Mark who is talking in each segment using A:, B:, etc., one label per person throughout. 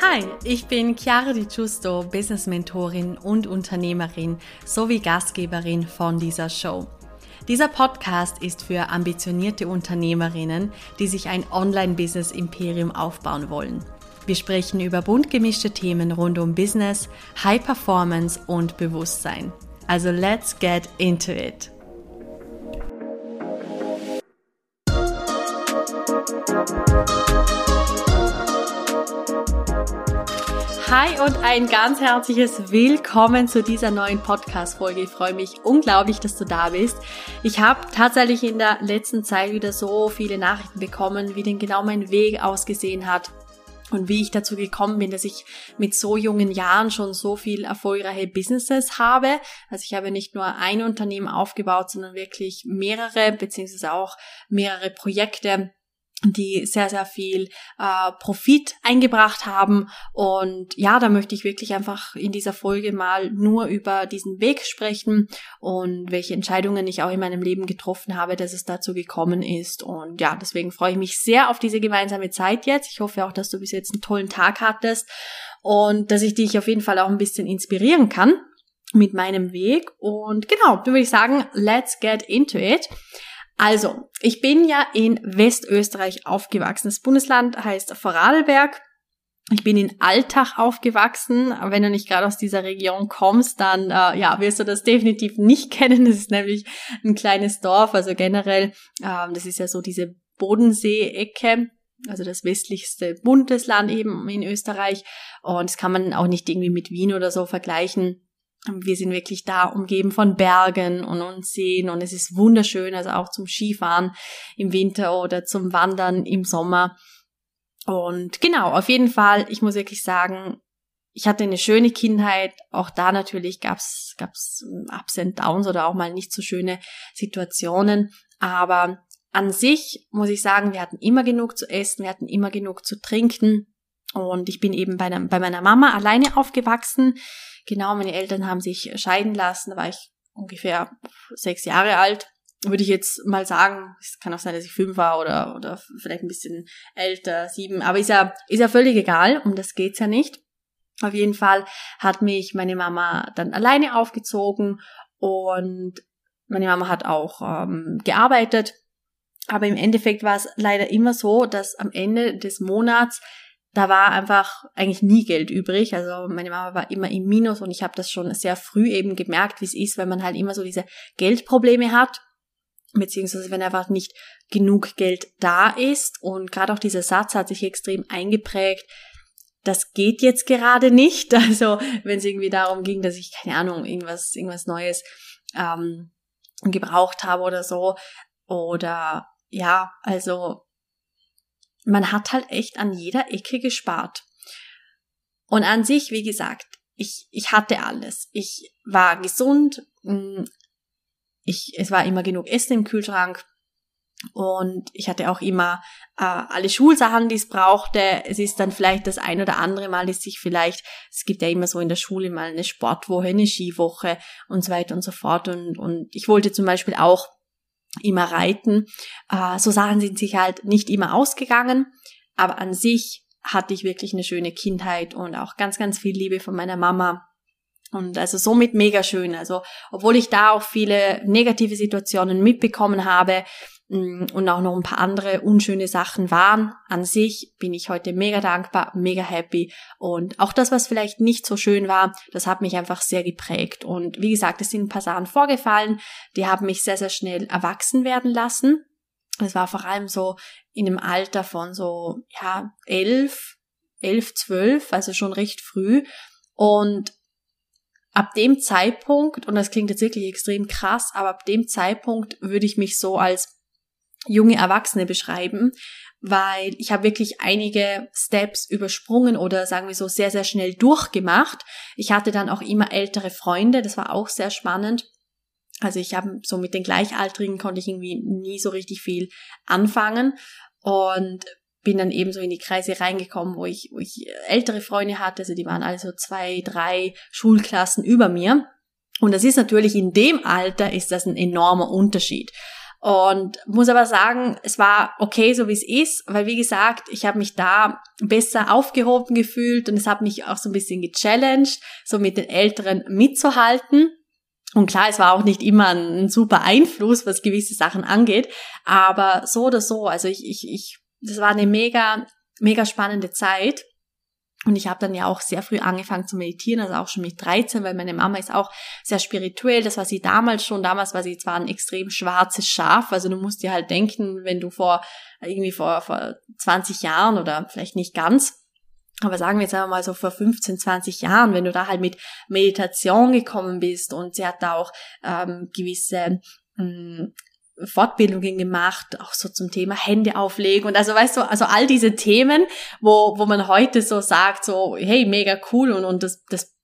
A: Hi, ich bin Chiara Di Giusto, Business Mentorin und Unternehmerin sowie Gastgeberin von dieser Show. Dieser Podcast ist für ambitionierte Unternehmerinnen, die sich ein Online-Business-Imperium aufbauen wollen. Wir sprechen über bunt gemischte Themen rund um Business, High Performance und Bewusstsein. Also let's get into it. Hi und ein ganz herzliches Willkommen zu dieser neuen Podcast-Folge. Ich freue mich unglaublich, dass du da bist. Ich habe tatsächlich in der letzten Zeit wieder so viele Nachrichten bekommen, wie denn genau mein Weg ausgesehen hat und wie ich dazu gekommen bin, dass ich mit so jungen Jahren schon so viel erfolgreiche Businesses habe. Also ich habe nicht nur ein Unternehmen aufgebaut, sondern wirklich mehrere, beziehungsweise auch mehrere Projekte die sehr, sehr viel äh, Profit eingebracht haben. Und ja, da möchte ich wirklich einfach in dieser Folge mal nur über diesen Weg sprechen und welche Entscheidungen ich auch in meinem Leben getroffen habe, dass es dazu gekommen ist. Und ja, deswegen freue ich mich sehr auf diese gemeinsame Zeit jetzt. Ich hoffe auch, dass du bis jetzt einen tollen Tag hattest und dass ich dich auf jeden Fall auch ein bisschen inspirieren kann mit meinem Weg. Und genau, würde ich sagen, let's get into it. Also, ich bin ja in Westösterreich aufgewachsen. Das Bundesland heißt Vorarlberg. Ich bin in Altach aufgewachsen. Wenn du nicht gerade aus dieser Region kommst, dann äh, ja, wirst du das definitiv nicht kennen. Das ist nämlich ein kleines Dorf. Also generell, äh, das ist ja so diese Bodensee-Ecke also das westlichste Bundesland eben in Österreich. Und das kann man auch nicht irgendwie mit Wien oder so vergleichen. Wir sind wirklich da umgeben von Bergen und, und Seen und es ist wunderschön, also auch zum Skifahren im Winter oder zum Wandern im Sommer. Und genau, auf jeden Fall, ich muss wirklich sagen, ich hatte eine schöne Kindheit. Auch da natürlich gab's gab's Ups and Downs oder auch mal nicht so schöne Situationen. Aber an sich muss ich sagen, wir hatten immer genug zu essen, wir hatten immer genug zu trinken. Und ich bin eben bei, bei meiner Mama alleine aufgewachsen. Genau, meine Eltern haben sich scheiden lassen, da war ich ungefähr sechs Jahre alt. Würde ich jetzt mal sagen, es kann auch sein, dass ich fünf war oder, oder vielleicht ein bisschen älter, sieben, aber ist ja, ist ja völlig egal, um das geht's ja nicht. Auf jeden Fall hat mich meine Mama dann alleine aufgezogen und meine Mama hat auch ähm, gearbeitet. Aber im Endeffekt war es leider immer so, dass am Ende des Monats da war einfach eigentlich nie Geld übrig. Also meine Mama war immer im Minus und ich habe das schon sehr früh eben gemerkt, wie es ist, wenn man halt immer so diese Geldprobleme hat, beziehungsweise wenn einfach nicht genug Geld da ist. Und gerade auch dieser Satz hat sich extrem eingeprägt. Das geht jetzt gerade nicht. Also wenn es irgendwie darum ging, dass ich keine Ahnung irgendwas irgendwas Neues ähm, gebraucht habe oder so oder ja, also man hat halt echt an jeder Ecke gespart. Und an sich, wie gesagt, ich, ich hatte alles. Ich war gesund, mm, ich, es war immer genug Essen im Kühlschrank und ich hatte auch immer äh, alle Schulsachen, die es brauchte. Es ist dann vielleicht das ein oder andere Mal, dass sich vielleicht, es gibt ja immer so in der Schule mal eine Sportwoche, eine Skiwoche und so weiter und so fort. Und, und ich wollte zum Beispiel auch immer reiten. Äh, so Sachen sind sich halt nicht immer ausgegangen, aber an sich hatte ich wirklich eine schöne Kindheit und auch ganz, ganz viel Liebe von meiner Mama. Und also somit mega schön. Also, obwohl ich da auch viele negative Situationen mitbekommen habe, und auch noch ein paar andere unschöne Sachen waren. An sich bin ich heute mega dankbar, mega happy und auch das, was vielleicht nicht so schön war, das hat mich einfach sehr geprägt. Und wie gesagt, es sind ein paar Sachen vorgefallen, die haben mich sehr, sehr schnell erwachsen werden lassen. Es war vor allem so in dem Alter von so, ja, elf, elf, zwölf, also schon recht früh. Und ab dem Zeitpunkt, und das klingt jetzt wirklich extrem krass, aber ab dem Zeitpunkt würde ich mich so als junge Erwachsene beschreiben, weil ich habe wirklich einige Steps übersprungen oder sagen wir so sehr, sehr schnell durchgemacht. Ich hatte dann auch immer ältere Freunde, das war auch sehr spannend. Also ich habe so mit den Gleichaltrigen konnte ich irgendwie nie so richtig viel anfangen und bin dann eben so in die Kreise reingekommen, wo ich, wo ich ältere Freunde hatte, also die waren also zwei, drei Schulklassen über mir. Und das ist natürlich in dem Alter ist das ein enormer Unterschied. Und muss aber sagen, es war okay, so wie es ist, weil wie gesagt, ich habe mich da besser aufgehoben gefühlt und es hat mich auch so ein bisschen gechallenged, so mit den Älteren mitzuhalten. Und klar, es war auch nicht immer ein, super Einfluss, was gewisse Sachen angeht, aber so oder so, also ich, ich, ich, das war eine mega, mega spannende Zeit. Und ich habe dann ja auch sehr früh angefangen zu meditieren, also auch schon mit 13, weil meine Mama ist auch sehr spirituell. Das war sie damals schon. Damals war sie zwar ein extrem schwarzes Schaf. Also du musst dir halt denken, wenn du vor irgendwie vor, vor 20 Jahren oder vielleicht nicht ganz, aber sagen wir jetzt einmal mal so vor 15, 20 Jahren, wenn du da halt mit Meditation gekommen bist und sie hat da auch ähm, gewisse mh, hm, Fortbildungen gemacht, auch so zum Thema Hände auflegen und also weißt du, also all diese Themen, wo, wo man heute so sagt, so, hey, mega cool und, und das, das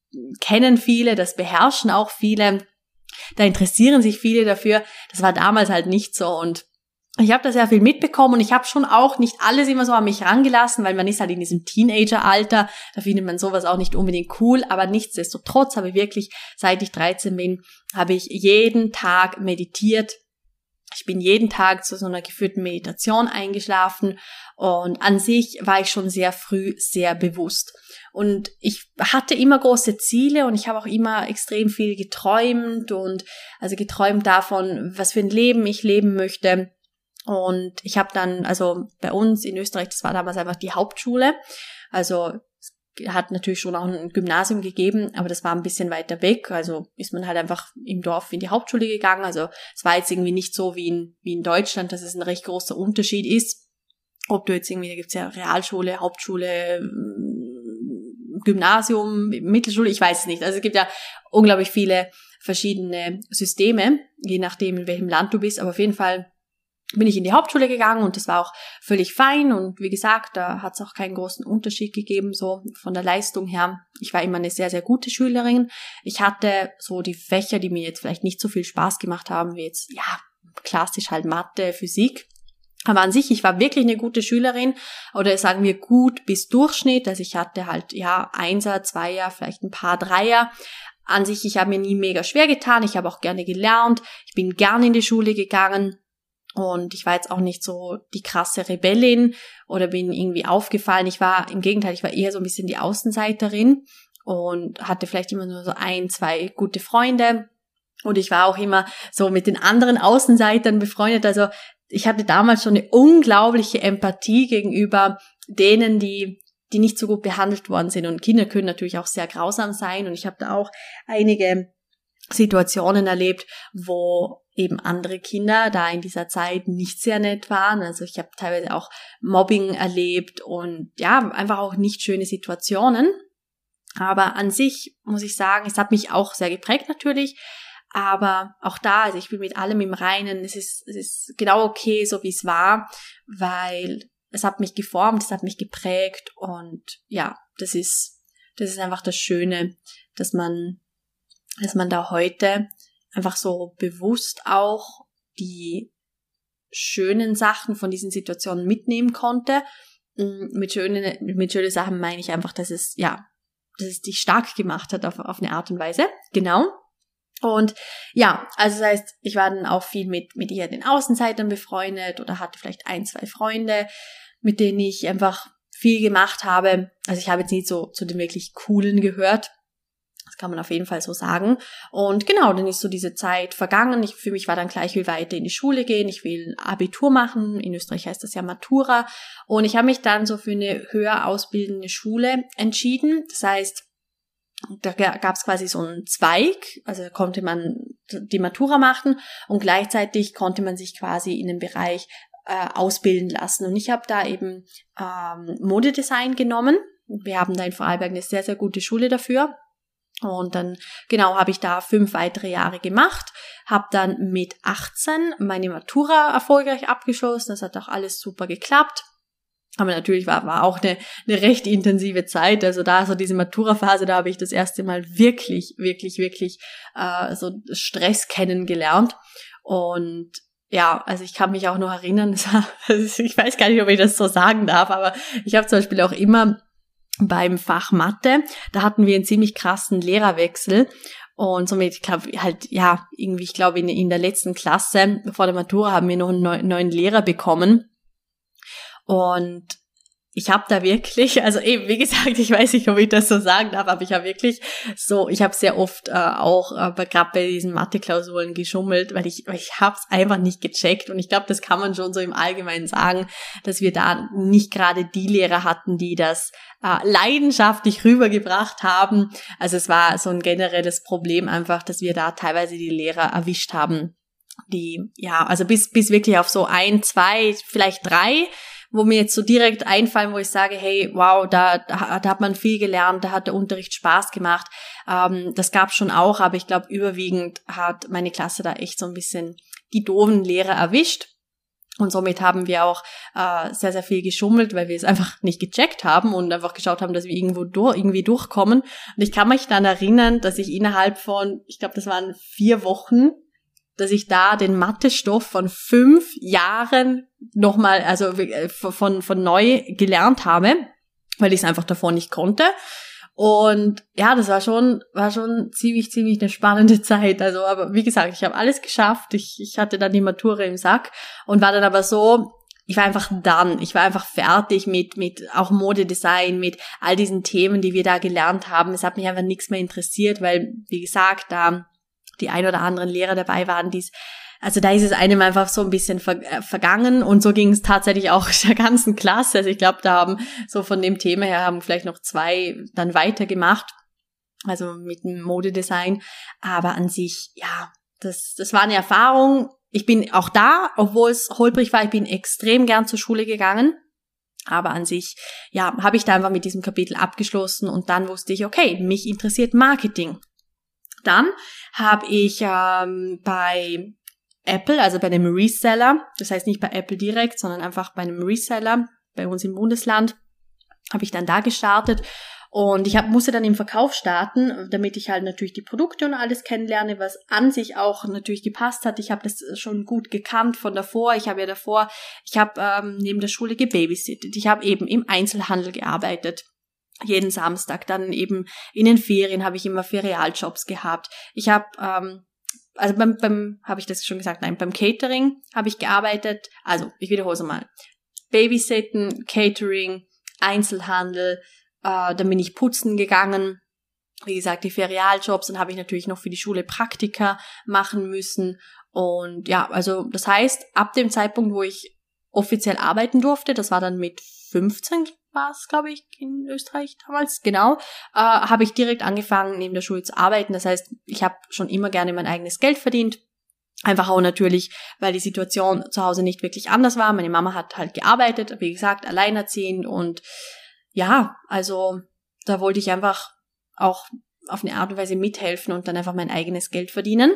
A: kennen viele, das beherrschen auch viele, da interessieren sich viele dafür. Das war damals halt nicht so und ich habe da sehr viel mitbekommen und ich habe schon auch nicht alles immer so an mich rangelassen, weil man ist halt in diesem Teenager-Alter, da findet man sowas auch nicht unbedingt cool, aber nichtsdestotrotz habe ich wirklich, seit ich 13 bin, habe ich jeden Tag meditiert, ich bin jeden Tag zu so einer geführten Meditation eingeschlafen und an sich war ich schon sehr früh sehr bewusst. Und ich hatte immer große Ziele und ich habe auch immer extrem viel geträumt und also geträumt davon, was für ein Leben ich leben möchte. Und ich habe dann, also bei uns in Österreich, das war damals einfach die Hauptschule. Also hat natürlich schon auch ein Gymnasium gegeben, aber das war ein bisschen weiter weg. Also ist man halt einfach im Dorf in die Hauptschule gegangen. Also es war jetzt irgendwie nicht so wie in, wie in Deutschland, dass es ein recht großer Unterschied ist. Ob du jetzt irgendwie, da gibt's ja Realschule, Hauptschule, Gymnasium, Mittelschule, ich weiß es nicht. Also es gibt ja unglaublich viele verschiedene Systeme, je nachdem, in welchem Land du bist. Aber auf jeden Fall bin ich in die Hauptschule gegangen und das war auch völlig fein und wie gesagt, da hat es auch keinen großen Unterschied gegeben, so von der Leistung her. Ich war immer eine sehr, sehr gute Schülerin. Ich hatte so die Fächer, die mir jetzt vielleicht nicht so viel Spaß gemacht haben, wie jetzt, ja, klassisch halt Mathe, Physik. Aber an sich, ich war wirklich eine gute Schülerin oder sagen wir gut bis Durchschnitt. Also ich hatte halt, ja, Einser, Zweier, vielleicht ein paar Dreier. An sich, ich habe mir nie mega schwer getan. Ich habe auch gerne gelernt. Ich bin gerne in die Schule gegangen und ich war jetzt auch nicht so die krasse Rebellin oder bin irgendwie aufgefallen. Ich war im Gegenteil, ich war eher so ein bisschen die Außenseiterin und hatte vielleicht immer nur so ein, zwei gute Freunde. Und ich war auch immer so mit den anderen Außenseitern befreundet. Also ich hatte damals schon eine unglaubliche Empathie gegenüber denen, die die nicht so gut behandelt worden sind. Und Kinder können natürlich auch sehr grausam sein. Und ich habe da auch einige Situationen erlebt, wo eben andere Kinder da in dieser Zeit nicht sehr nett waren. Also ich habe teilweise auch Mobbing erlebt und ja, einfach auch nicht schöne Situationen. Aber an sich muss ich sagen, es hat mich auch sehr geprägt natürlich. Aber auch da, also ich bin mit allem im Reinen. Es ist, es ist genau okay, so wie es war, weil es hat mich geformt, es hat mich geprägt und ja, das ist, das ist einfach das Schöne, dass man, dass man da heute einfach so bewusst auch die schönen Sachen von diesen Situationen mitnehmen konnte. Mm, mit schönen, mit schönen Sachen meine ich einfach, dass es, ja, dass es dich stark gemacht hat auf, auf eine Art und Weise. Genau. Und ja, also das heißt, ich war dann auch viel mit, mit eher den Außenseitern befreundet oder hatte vielleicht ein, zwei Freunde, mit denen ich einfach viel gemacht habe. Also ich habe jetzt nicht so zu den wirklich coolen gehört, das kann man auf jeden Fall so sagen. Und genau, dann ist so diese Zeit vergangen. Ich, für mich war dann gleich, ich will weiter in die Schule gehen, ich will Abitur machen. In Österreich heißt das ja Matura. Und ich habe mich dann so für eine höher ausbildende Schule entschieden. Das heißt, da gab es quasi so einen Zweig, also konnte man die Matura machen und gleichzeitig konnte man sich quasi in den Bereich äh, ausbilden lassen. Und ich habe da eben ähm, Modedesign genommen. Wir haben da in Vorarlberg eine sehr, sehr gute Schule dafür. Und dann, genau, habe ich da fünf weitere Jahre gemacht, habe dann mit 18 meine Matura erfolgreich abgeschlossen. Das hat auch alles super geklappt. Aber natürlich war, war auch eine, eine recht intensive Zeit. Also da, so diese Matura-Phase, da habe ich das erste Mal wirklich, wirklich, wirklich äh, so Stress kennengelernt. Und ja, also ich kann mich auch noch erinnern, ich weiß gar nicht, ob ich das so sagen darf, aber ich habe zum Beispiel auch immer beim Fach Mathe. Da hatten wir einen ziemlich krassen Lehrerwechsel. Und somit, ich glaube, halt, ja, irgendwie, ich glaube, in, in der letzten Klasse vor der Matura haben wir noch einen neuen Lehrer bekommen. Und ich habe da wirklich, also eben, wie gesagt, ich weiß nicht, ob ich das so sagen darf, aber ich habe wirklich so, ich habe sehr oft äh, auch äh, gerade bei diesen Mathe-Klausuren geschummelt, weil ich, ich habe es einfach nicht gecheckt und ich glaube, das kann man schon so im Allgemeinen sagen, dass wir da nicht gerade die Lehrer hatten, die das äh, leidenschaftlich rübergebracht haben. Also es war so ein generelles Problem einfach, dass wir da teilweise die Lehrer erwischt haben, die, ja, also bis, bis wirklich auf so ein, zwei, vielleicht drei wo mir jetzt so direkt einfallen, wo ich sage, hey, wow, da, da, hat man viel gelernt, da hat der Unterricht Spaß gemacht. Ähm, das gab schon auch, aber ich glaube, überwiegend hat meine Klasse da echt so ein bisschen die doofen Lehrer erwischt. Und somit haben wir auch äh, sehr, sehr viel geschummelt, weil wir es einfach nicht gecheckt haben und einfach geschaut haben, dass wir irgendwo durch, irgendwie durchkommen. Und ich kann mich dann erinnern, dass ich innerhalb von, ich glaube, das waren vier Wochen, dass ich da den Mathestoff von fünf Jahren nochmal, also äh, von, von neu gelernt habe, weil ich es einfach davor nicht konnte. Und ja, das war schon, war schon ziemlich, ziemlich eine spannende Zeit. Also, aber wie gesagt, ich habe alles geschafft. Ich, ich hatte dann die Matura im Sack und war dann aber so, ich war einfach dann, ich war einfach fertig mit, mit auch Modedesign, mit all diesen Themen, die wir da gelernt haben. Es hat mich einfach nichts mehr interessiert, weil, wie gesagt, da die ein oder anderen Lehrer dabei waren, die also da ist es einem einfach so ein bisschen ver äh, vergangen und so ging es tatsächlich auch der ganzen Klasse. Also ich glaube, da haben so von dem Thema her haben vielleicht noch zwei dann weitergemacht, also mit dem Modedesign. Aber an sich, ja, das, das war eine Erfahrung. Ich bin auch da, obwohl es holprig war, ich bin extrem gern zur Schule gegangen. Aber an sich, ja, habe ich da einfach mit diesem Kapitel abgeschlossen und dann wusste ich, okay, mich interessiert Marketing. Dann habe ich ähm, bei Apple, also bei einem Reseller, das heißt nicht bei Apple direkt, sondern einfach bei einem Reseller bei uns im Bundesland, habe ich dann da gestartet und ich hab, musste dann im Verkauf starten, damit ich halt natürlich die Produkte und alles kennenlerne, was an sich auch natürlich gepasst hat. Ich habe das schon gut gekannt von davor. Ich habe ja davor, ich habe ähm, neben der Schule gebabysittet. Ich habe eben im Einzelhandel gearbeitet jeden Samstag. Dann eben in den Ferien habe ich immer Ferialjobs gehabt. Ich habe, ähm, also beim, beim habe ich das schon gesagt, nein, beim Catering habe ich gearbeitet. Also, ich wiederhole es mal. Babysitten, Catering, Einzelhandel, äh, dann bin ich putzen gegangen. Wie gesagt, die Ferialjobs, dann habe ich natürlich noch für die Schule Praktika machen müssen. Und ja, also das heißt, ab dem Zeitpunkt, wo ich offiziell arbeiten durfte, das war dann mit 15, war es, glaube ich, in Österreich damals, genau, äh, habe ich direkt angefangen, neben der Schule zu arbeiten. Das heißt, ich habe schon immer gerne mein eigenes Geld verdient. Einfach auch natürlich, weil die Situation zu Hause nicht wirklich anders war. Meine Mama hat halt gearbeitet, wie gesagt, alleinerziehend und ja, also da wollte ich einfach auch auf eine Art und Weise mithelfen und dann einfach mein eigenes Geld verdienen.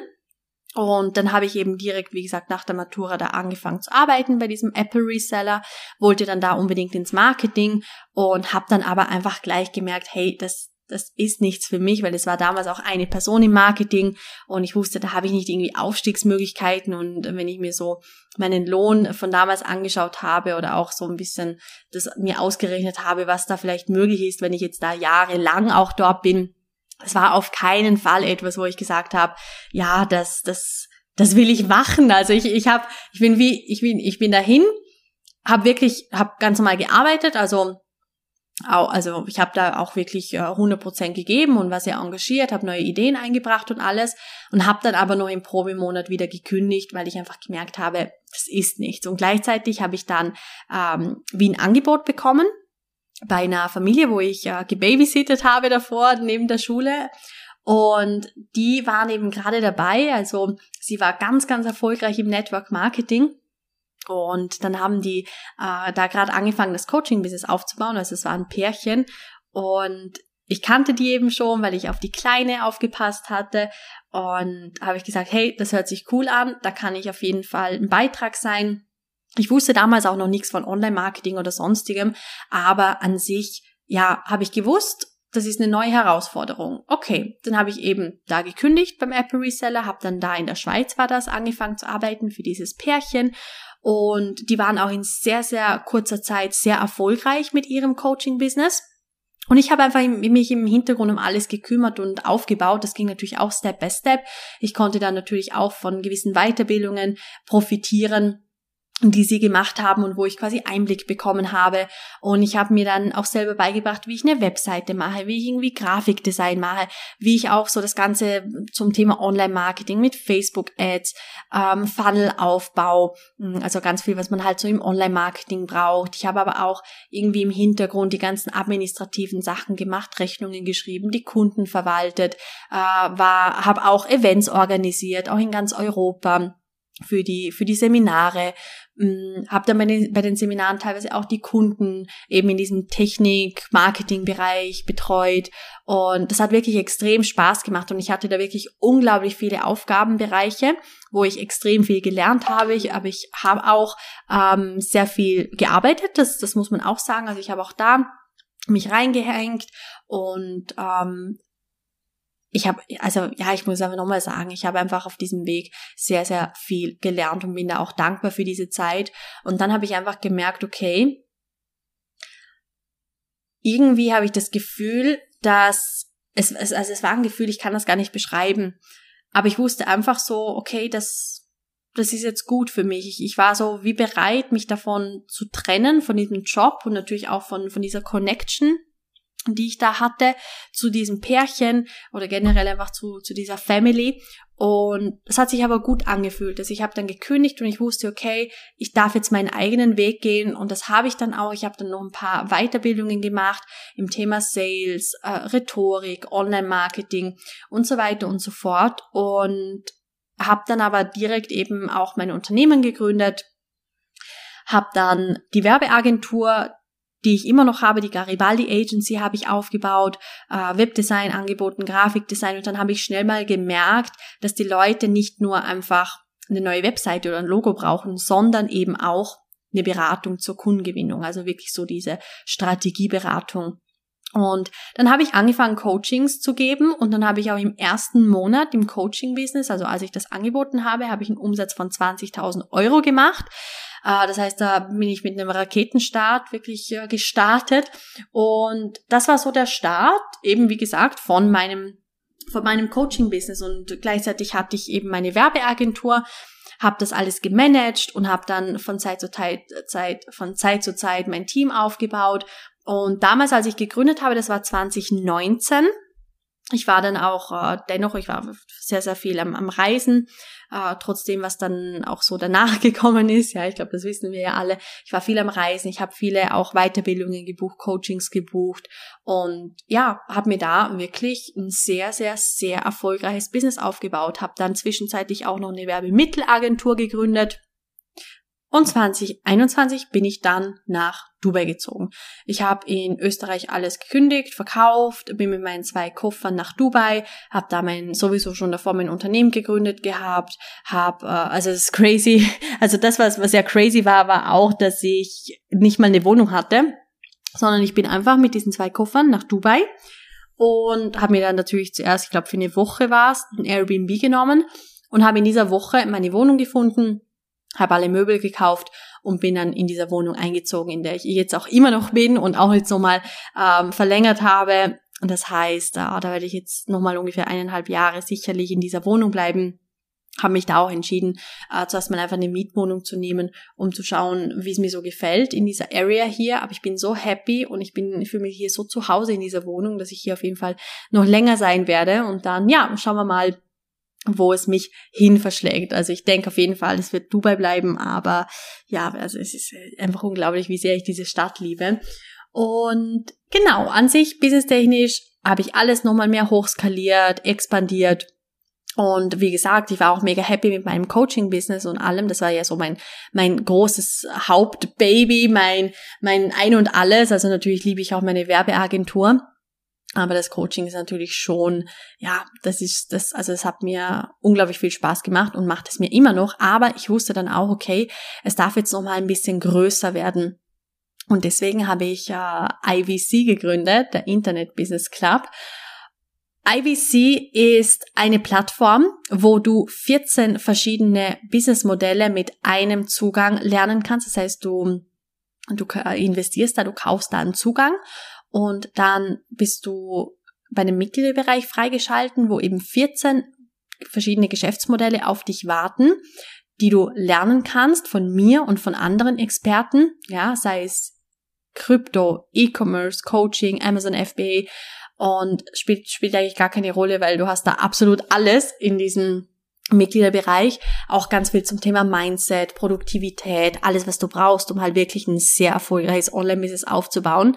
A: Und dann habe ich eben direkt, wie gesagt, nach der Matura da angefangen zu arbeiten bei diesem Apple Reseller, wollte dann da unbedingt ins Marketing und habe dann aber einfach gleich gemerkt, hey, das das ist nichts für mich, weil es war damals auch eine Person im Marketing und ich wusste, da habe ich nicht irgendwie Aufstiegsmöglichkeiten und wenn ich mir so meinen Lohn von damals angeschaut habe oder auch so ein bisschen das mir ausgerechnet habe, was da vielleicht möglich ist, wenn ich jetzt da jahrelang auch dort bin, es war auf keinen Fall etwas, wo ich gesagt habe, ja, das, das, das will ich machen. Also ich, ich habe, ich bin wie, ich bin, ich bin dahin, habe wirklich, habe ganz normal gearbeitet, also also ich habe da auch wirklich 100% gegeben und war sehr engagiert, habe neue Ideen eingebracht und alles und habe dann aber noch im Probemonat wieder gekündigt, weil ich einfach gemerkt habe, das ist nichts. Und gleichzeitig habe ich dann ähm, wie ein Angebot bekommen bei einer Familie, wo ich äh, gebabysittet habe davor neben der Schule. Und die waren eben gerade dabei, also sie war ganz, ganz erfolgreich im Network Marketing. Und dann haben die äh, da gerade angefangen, das Coaching-Business aufzubauen. Also es war ein Pärchen. Und ich kannte die eben schon, weil ich auf die Kleine aufgepasst hatte. Und habe ich gesagt, hey, das hört sich cool an, da kann ich auf jeden Fall ein Beitrag sein. Ich wusste damals auch noch nichts von Online-Marketing oder sonstigem, aber an sich, ja, habe ich gewusst, das ist eine neue Herausforderung. Okay, dann habe ich eben da gekündigt beim Apple Reseller, habe dann da in der Schweiz war das angefangen zu arbeiten für dieses Pärchen und die waren auch in sehr, sehr kurzer Zeit sehr erfolgreich mit ihrem Coaching-Business. Und ich habe einfach mich im Hintergrund um alles gekümmert und aufgebaut. Das ging natürlich auch Step by Step. Ich konnte dann natürlich auch von gewissen Weiterbildungen profitieren die sie gemacht haben und wo ich quasi Einblick bekommen habe. Und ich habe mir dann auch selber beigebracht, wie ich eine Webseite mache, wie ich irgendwie Grafikdesign mache, wie ich auch so das Ganze zum Thema Online-Marketing mit Facebook-Ads, ähm, Funnel-Aufbau, hm, also ganz viel, was man halt so im Online-Marketing braucht. Ich habe aber auch irgendwie im Hintergrund die ganzen administrativen Sachen gemacht, Rechnungen geschrieben, die Kunden verwaltet, äh, war, habe auch Events organisiert, auch in ganz Europa für die, für die Seminare, hm, habe dann bei den, bei den Seminaren teilweise auch die Kunden eben in diesem Technik-Marketing-Bereich betreut. Und das hat wirklich extrem Spaß gemacht und ich hatte da wirklich unglaublich viele Aufgabenbereiche, wo ich extrem viel gelernt habe, ich, aber ich habe auch ähm, sehr viel gearbeitet, das, das muss man auch sagen, also ich habe auch da mich reingehängt und ähm, ich habe, also ja, ich muss einfach nochmal sagen, ich habe einfach auf diesem Weg sehr, sehr viel gelernt und bin da auch dankbar für diese Zeit. Und dann habe ich einfach gemerkt, okay, irgendwie habe ich das Gefühl, dass es, es, also es war ein Gefühl, ich kann das gar nicht beschreiben, aber ich wusste einfach so, okay, das, das ist jetzt gut für mich. Ich, ich war so wie bereit, mich davon zu trennen, von diesem Job und natürlich auch von, von dieser Connection die ich da hatte zu diesem Pärchen oder generell einfach zu, zu dieser Family. Und es hat sich aber gut angefühlt. Also ich habe dann gekündigt und ich wusste, okay, ich darf jetzt meinen eigenen Weg gehen und das habe ich dann auch. Ich habe dann noch ein paar Weiterbildungen gemacht im Thema Sales, äh, Rhetorik, Online-Marketing und so weiter und so fort. Und habe dann aber direkt eben auch mein Unternehmen gegründet, habe dann die Werbeagentur die ich immer noch habe, die Garibaldi Agency habe ich aufgebaut, äh, Webdesign angeboten, Grafikdesign und dann habe ich schnell mal gemerkt, dass die Leute nicht nur einfach eine neue Webseite oder ein Logo brauchen, sondern eben auch eine Beratung zur Kundengewinnung, also wirklich so diese Strategieberatung. Und dann habe ich angefangen, Coachings zu geben und dann habe ich auch im ersten Monat im Coaching-Business, also als ich das angeboten habe, habe ich einen Umsatz von 20.000 Euro gemacht. Äh, das heißt, da bin ich mit einem Raketenstart wirklich äh, gestartet. Und das war so der Start, eben wie gesagt, von meinem, von meinem Coaching-Business. Und gleichzeitig hatte ich eben meine Werbeagentur, habe das alles gemanagt und habe dann von Zeit zu Zeit, Zeit, von Zeit zu Zeit mein Team aufgebaut. Und damals, als ich gegründet habe, das war 2019, ich war dann auch äh, dennoch, ich war sehr, sehr viel am, am Reisen, äh, trotzdem, was dann auch so danach gekommen ist. Ja, ich glaube, das wissen wir ja alle. Ich war viel am Reisen, ich habe viele auch Weiterbildungen gebucht, Coachings gebucht und ja, habe mir da wirklich ein sehr, sehr, sehr erfolgreiches Business aufgebaut. Habe dann zwischenzeitlich auch noch eine Werbemittelagentur gegründet und 2021 bin ich dann nach Dubai gezogen. Ich habe in Österreich alles gekündigt, verkauft, bin mit meinen zwei Koffern nach Dubai, habe da mein sowieso schon davor mein Unternehmen gegründet gehabt, habe äh, also das ist crazy. Also das was was ja crazy war, war auch, dass ich nicht mal eine Wohnung hatte, sondern ich bin einfach mit diesen zwei Koffern nach Dubai und habe mir dann natürlich zuerst, ich glaube für eine Woche war es, ein Airbnb genommen und habe in dieser Woche meine Wohnung gefunden habe alle Möbel gekauft und bin dann in dieser Wohnung eingezogen, in der ich jetzt auch immer noch bin und auch jetzt nochmal ähm, verlängert habe. Und das heißt, äh, da werde ich jetzt nochmal ungefähr eineinhalb Jahre sicherlich in dieser Wohnung bleiben. Habe mich da auch entschieden, äh, zuerst mal einfach eine Mietwohnung zu nehmen, um zu schauen, wie es mir so gefällt in dieser Area hier. Aber ich bin so happy und ich bin, fühle mich hier so zu Hause in dieser Wohnung, dass ich hier auf jeden Fall noch länger sein werde. Und dann, ja, schauen wir mal, wo es mich hin verschlägt. Also ich denke auf jeden Fall, es wird Dubai bleiben, aber ja, also es ist einfach unglaublich, wie sehr ich diese Stadt liebe. Und genau, an sich, businesstechnisch, habe ich alles nochmal mehr hochskaliert, expandiert. Und wie gesagt, ich war auch mega happy mit meinem Coaching-Business und allem. Das war ja so mein, mein großes Hauptbaby, mein, mein Ein und Alles. Also natürlich liebe ich auch meine Werbeagentur. Aber das Coaching ist natürlich schon, ja, das ist das, also es hat mir unglaublich viel Spaß gemacht und macht es mir immer noch. Aber ich wusste dann auch, okay, es darf jetzt noch mal ein bisschen größer werden. Und deswegen habe ich äh, IVC gegründet, der Internet Business Club. IVC ist eine Plattform, wo du 14 verschiedene Businessmodelle mit einem Zugang lernen kannst. Das heißt, du, du investierst da, du kaufst da einen Zugang und dann bist du bei einem Mitgliederbereich freigeschalten, wo eben 14 verschiedene Geschäftsmodelle auf dich warten, die du lernen kannst von mir und von anderen Experten, ja, sei es Krypto, E-Commerce, Coaching, Amazon FBA und spielt, spielt eigentlich gar keine Rolle, weil du hast da absolut alles in diesem Mitgliederbereich, auch ganz viel zum Thema Mindset, Produktivität, alles, was du brauchst, um halt wirklich ein sehr erfolgreiches Online-Business aufzubauen.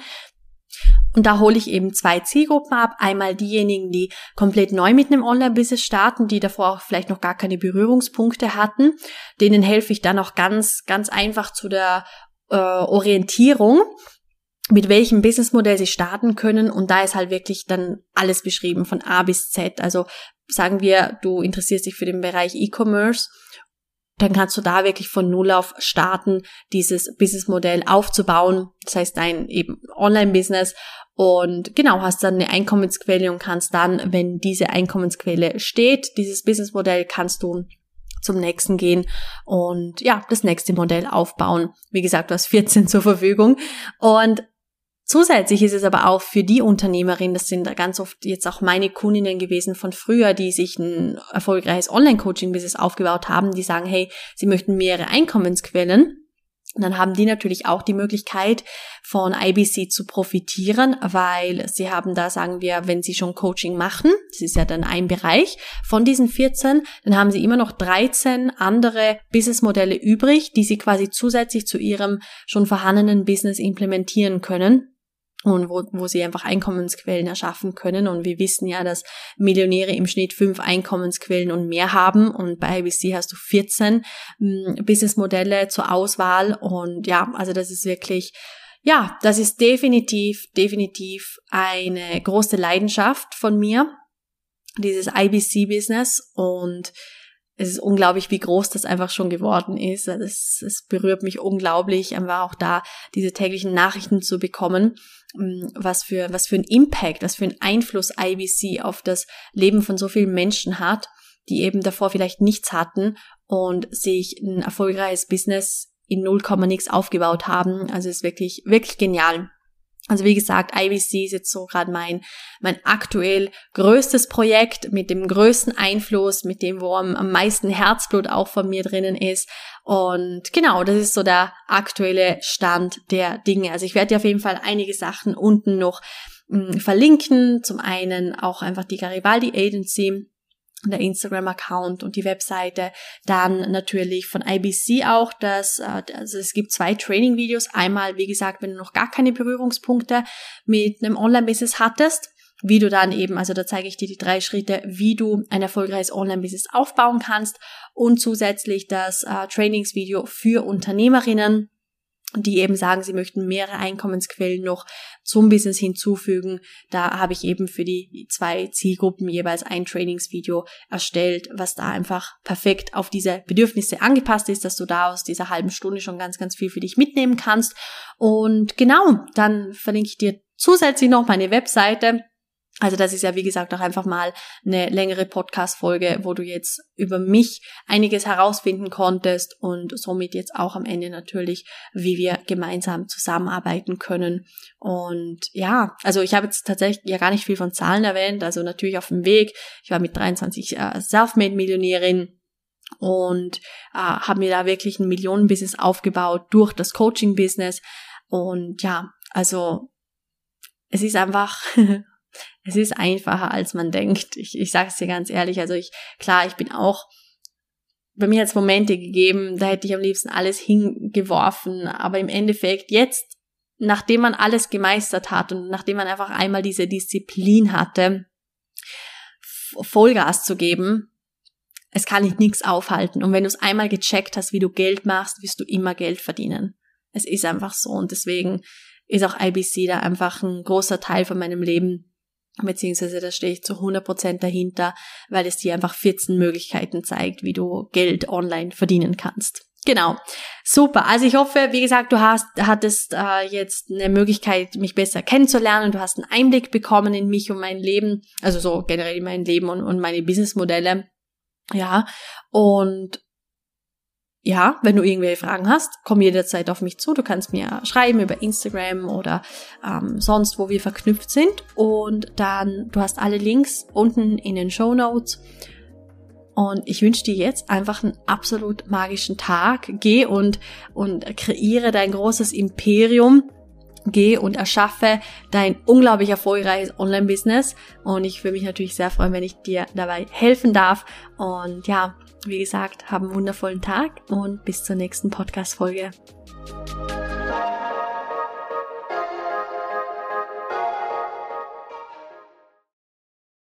A: Und da hole ich eben zwei Zielgruppen ab. Einmal diejenigen, die komplett neu mit einem Online-Business starten, die davor auch vielleicht noch gar keine Berührungspunkte hatten. Denen helfe ich dann auch ganz, ganz einfach zu der äh, Orientierung, mit welchem Businessmodell sie starten können. Und da ist halt wirklich dann alles beschrieben von A bis Z. Also sagen wir, du interessierst dich für den Bereich E-Commerce dann kannst du da wirklich von Null auf starten, dieses Businessmodell aufzubauen. Das heißt, dein eben Online-Business und genau, hast dann eine Einkommensquelle und kannst dann, wenn diese Einkommensquelle steht, dieses Businessmodell, kannst du zum nächsten gehen und ja, das nächste Modell aufbauen. Wie gesagt, du hast 14 zur Verfügung und Zusätzlich ist es aber auch für die Unternehmerin, das sind ganz oft jetzt auch meine Kundinnen gewesen von früher, die sich ein erfolgreiches Online-Coaching-Business aufgebaut haben, die sagen, hey, sie möchten mehrere Einkommensquellen. Und dann haben die natürlich auch die Möglichkeit, von IBC zu profitieren, weil sie haben da, sagen wir, wenn sie schon Coaching machen, das ist ja dann ein Bereich, von diesen 14, dann haben sie immer noch 13 andere Businessmodelle übrig, die sie quasi zusätzlich zu ihrem schon vorhandenen Business implementieren können und wo, wo sie einfach Einkommensquellen erschaffen können. Und wir wissen ja, dass Millionäre im Schnitt fünf Einkommensquellen und mehr haben. Und bei IBC hast du 14 hm, Businessmodelle zur Auswahl. Und ja, also das ist wirklich, ja, das ist definitiv, definitiv eine große Leidenschaft von mir, dieses IBC-Business. Und es ist unglaublich, wie groß das einfach schon geworden ist. Es, es berührt mich unglaublich, einfach auch da diese täglichen Nachrichten zu bekommen, mm, was für, was für ein Impact, was für ein Einfluss IBC auf das Leben von so vielen Menschen hat, die eben davor vielleicht nichts hatten und sich ein erfolgreiches Business in null nix aufgebaut haben. Also es ist wirklich, wirklich genial. Also wie gesagt, IBC ist jetzt so gerade mein, mein aktuell größtes Projekt mit dem größten Einfluss, mit dem, wo am, am meisten Herzblut auch von mir drinnen ist. Und genau, das ist so der aktuelle Stand der Dinge. Also ich werde dir auf jeden Fall einige Sachen unten noch mh, hm, verlinken. Zum einen auch einfach die Garibaldi Agency der Instagram-Account und die Webseite. Dann natürlich von IBC auch, dass äh, also es gibt zwei Training-Videos. Einmal, wie gesagt, wenn du noch gar keine Berührungspunkte mit einem Online-Business hattest, wie du dann eben, also da zeige ich dir die drei Schritte, wie du ein erfolgreiches Online-Business aufbauen kannst und zusätzlich das äh, Trainingsvideo für Unternehmerinnen, die eben sagen, sie möchten mehrere Einkommensquellen noch zum Business hinzufügen. Da habe ich eben für die zwei Zielgruppen jeweils ein Trainingsvideo erstellt, was da einfach perfekt auf diese Bedürfnisse angepasst ist, dass du da aus dieser halben Stunde schon ganz, ganz viel für dich mitnehmen kannst. Und genau, dann verlinke ich dir zusätzlich noch meine Webseite also das ist ja, wie gesagt, auch einfach mal eine längere Podcast-Folge, wo du jetzt über mich einiges herausfinden konntest und somit jetzt auch am Ende natürlich, wie wir gemeinsam zusammenarbeiten können. Und ja, also ich habe jetzt tatsächlich ja gar nicht viel von Zahlen erwähnt, also natürlich auf dem Weg. Ich war mit 23 äh, Selfmade-Millionärin und äh, habe mir da wirklich ein Millionenbusiness aufgebaut durch das Coaching-Business. Und ja, also es ist einfach es ist einfacher, als man denkt. Ich, ich sage es dir ganz ehrlich. Also ich, klar, ich bin auch, bei mir hat es Momente gegeben, da hätte ich am liebsten alles hingeworfen. Aber im Endeffekt jetzt, nachdem man alles gemeistert hat und nachdem man einfach einmal diese Disziplin hatte, Vollgas zu geben, es kann dich nichts aufhalten. Und wenn du es einmal gecheckt hast, wie du Geld machst, wirst du immer Geld verdienen. Es ist einfach so. Und deswegen ist auch IBC da einfach ein großer Teil von meinem Leben beziehungsweise da stehe ich zu 100% dahinter, weil es dir einfach 14 Möglichkeiten zeigt, wie du Geld online verdienen kannst. Genau. Super. Also ich hoffe, wie gesagt, du hast, hattest äh, jetzt eine Möglichkeit, mich besser kennenzulernen. Du hast einen Einblick bekommen in mich und mein Leben, also so generell in mein Leben und, und meine Businessmodelle. Ja. Und ja, wenn du irgendwelche Fragen hast, komm jederzeit auf mich zu. Du kannst mir schreiben über Instagram oder ähm, sonst, wo wir verknüpft sind. Und dann, du hast alle Links unten in den Show Notes. Und ich wünsche dir jetzt einfach einen absolut magischen Tag. Geh und, und kreiere dein großes Imperium. Geh und erschaffe dein unglaublich erfolgreiches Online-Business. Und ich würde mich natürlich sehr freuen, wenn ich dir dabei helfen darf. Und ja, wie gesagt, haben einen wundervollen Tag und bis zur nächsten Podcast-Folge.